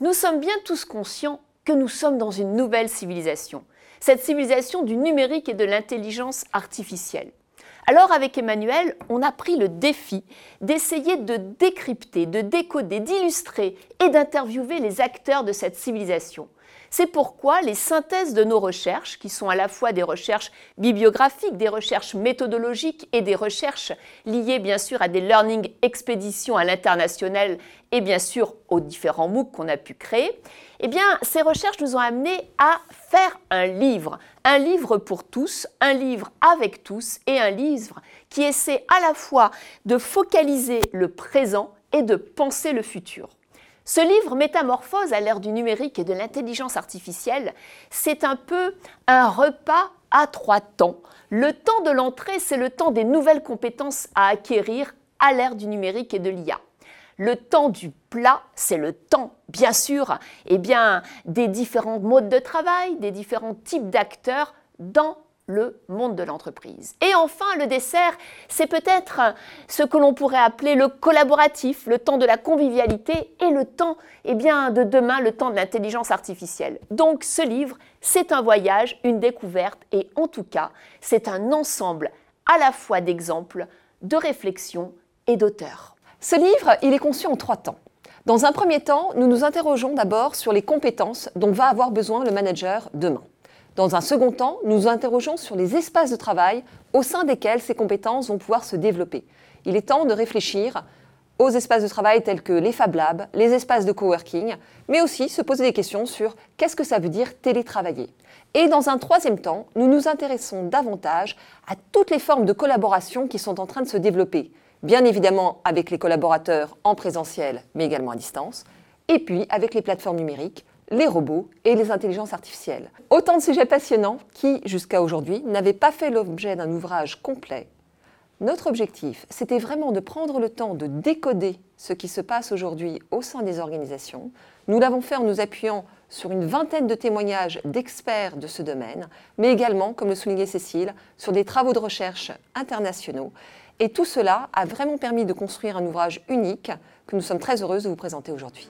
Nous sommes bien tous conscients que nous sommes dans une nouvelle civilisation, cette civilisation du numérique et de l'intelligence artificielle. Alors avec Emmanuel, on a pris le défi d'essayer de décrypter, de décoder, d'illustrer et d'interviewer les acteurs de cette civilisation. C'est pourquoi les synthèses de nos recherches, qui sont à la fois des recherches bibliographiques, des recherches méthodologiques et des recherches liées bien sûr à des learning expéditions à l'international et bien sûr aux différents MOOC qu'on a pu créer, eh bien ces recherches nous ont amenés à faire un livre, un livre pour tous, un livre avec tous et un livre qui essaie à la fois de focaliser le présent et de penser le futur. Ce livre, Métamorphose à l'ère du numérique et de l'intelligence artificielle, c'est un peu un repas à trois temps. Le temps de l'entrée, c'est le temps des nouvelles compétences à acquérir à l'ère du numérique et de l'IA. Le temps du plat, c'est le temps, bien sûr, eh bien, des différents modes de travail, des différents types d'acteurs dans le monde de l'entreprise. Et enfin, le dessert, c'est peut-être ce que l'on pourrait appeler le collaboratif, le temps de la convivialité et le temps eh bien, de demain, le temps de l'intelligence artificielle. Donc ce livre, c'est un voyage, une découverte et en tout cas, c'est un ensemble à la fois d'exemples, de réflexions et d'auteurs. Ce livre, il est conçu en trois temps. Dans un premier temps, nous nous interrogeons d'abord sur les compétences dont va avoir besoin le manager demain. Dans un second temps, nous nous interrogeons sur les espaces de travail au sein desquels ces compétences vont pouvoir se développer. Il est temps de réfléchir aux espaces de travail tels que les Fab Labs, les espaces de coworking, mais aussi se poser des questions sur qu'est-ce que ça veut dire télétravailler. Et dans un troisième temps, nous nous intéressons davantage à toutes les formes de collaboration qui sont en train de se développer, bien évidemment avec les collaborateurs en présentiel, mais également à distance, et puis avec les plateformes numériques, les robots et les intelligences artificielles. Autant de sujets passionnants qui, jusqu'à aujourd'hui, n'avaient pas fait l'objet d'un ouvrage complet. Notre objectif, c'était vraiment de prendre le temps de décoder ce qui se passe aujourd'hui au sein des organisations. Nous l'avons fait en nous appuyant sur une vingtaine de témoignages d'experts de ce domaine, mais également, comme le soulignait Cécile, sur des travaux de recherche internationaux. Et tout cela a vraiment permis de construire un ouvrage unique que nous sommes très heureuses de vous présenter aujourd'hui.